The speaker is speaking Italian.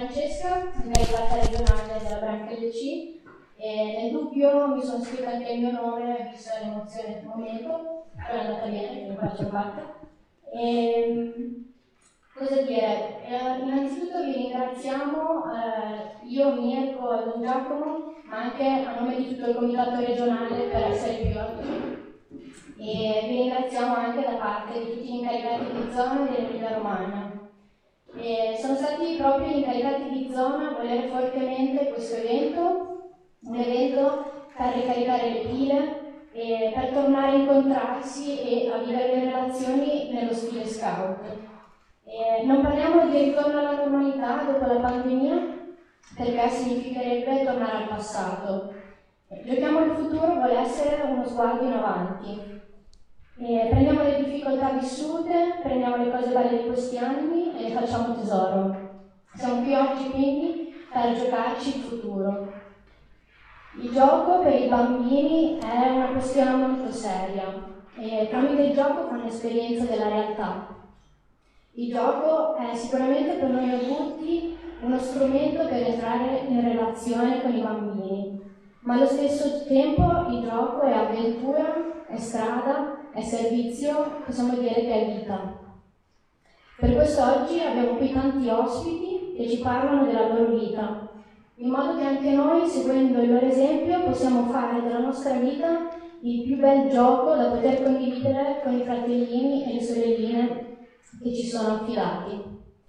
Francesca, nella parte regionale della branca LC nel dubbio mi sono scritta anche il mio nome, visto l'emozione del momento, però è andata bene, quindi qua ce l'ho fatta. E, cosa dire? Eh, innanzitutto vi ringraziamo, eh, io, Mirko e Don Giacomo, ma anche a nome di tutto il comitato regionale per essere qui oggi. E vi ringraziamo anche da parte di tutti gli incaricati di zona e dell'Emilia Romagna e sono stati proprio incaricati di zona a volere fortemente questo evento, un evento per ricaricare le pile, e per tornare a incontrarsi e a vivere le relazioni nello stile scout. E non parliamo di ritorno alla normalità dopo la pandemia, perché significherebbe tornare al passato. Giochiamo il futuro vuole essere uno sguardo in avanti. E prendiamo le difficoltà vissute, prendiamo le cose belle di questi anni e le facciamo tesoro. Siamo qui oggi quindi per giocarci il futuro. Il gioco per i bambini è una questione molto seria e tramite il gioco fanno esperienza della realtà. Il gioco è sicuramente per noi adulti uno strumento per entrare in relazione con i bambini, ma allo stesso tempo il gioco è avventura, è strada, è servizio, possiamo dire che è vita. Per questo oggi abbiamo qui tanti ospiti che ci parlano della loro vita, in modo che anche noi, seguendo il loro esempio, possiamo fare della nostra vita il più bel gioco da poter condividere con i fratellini e le sorelline che ci sono affidati.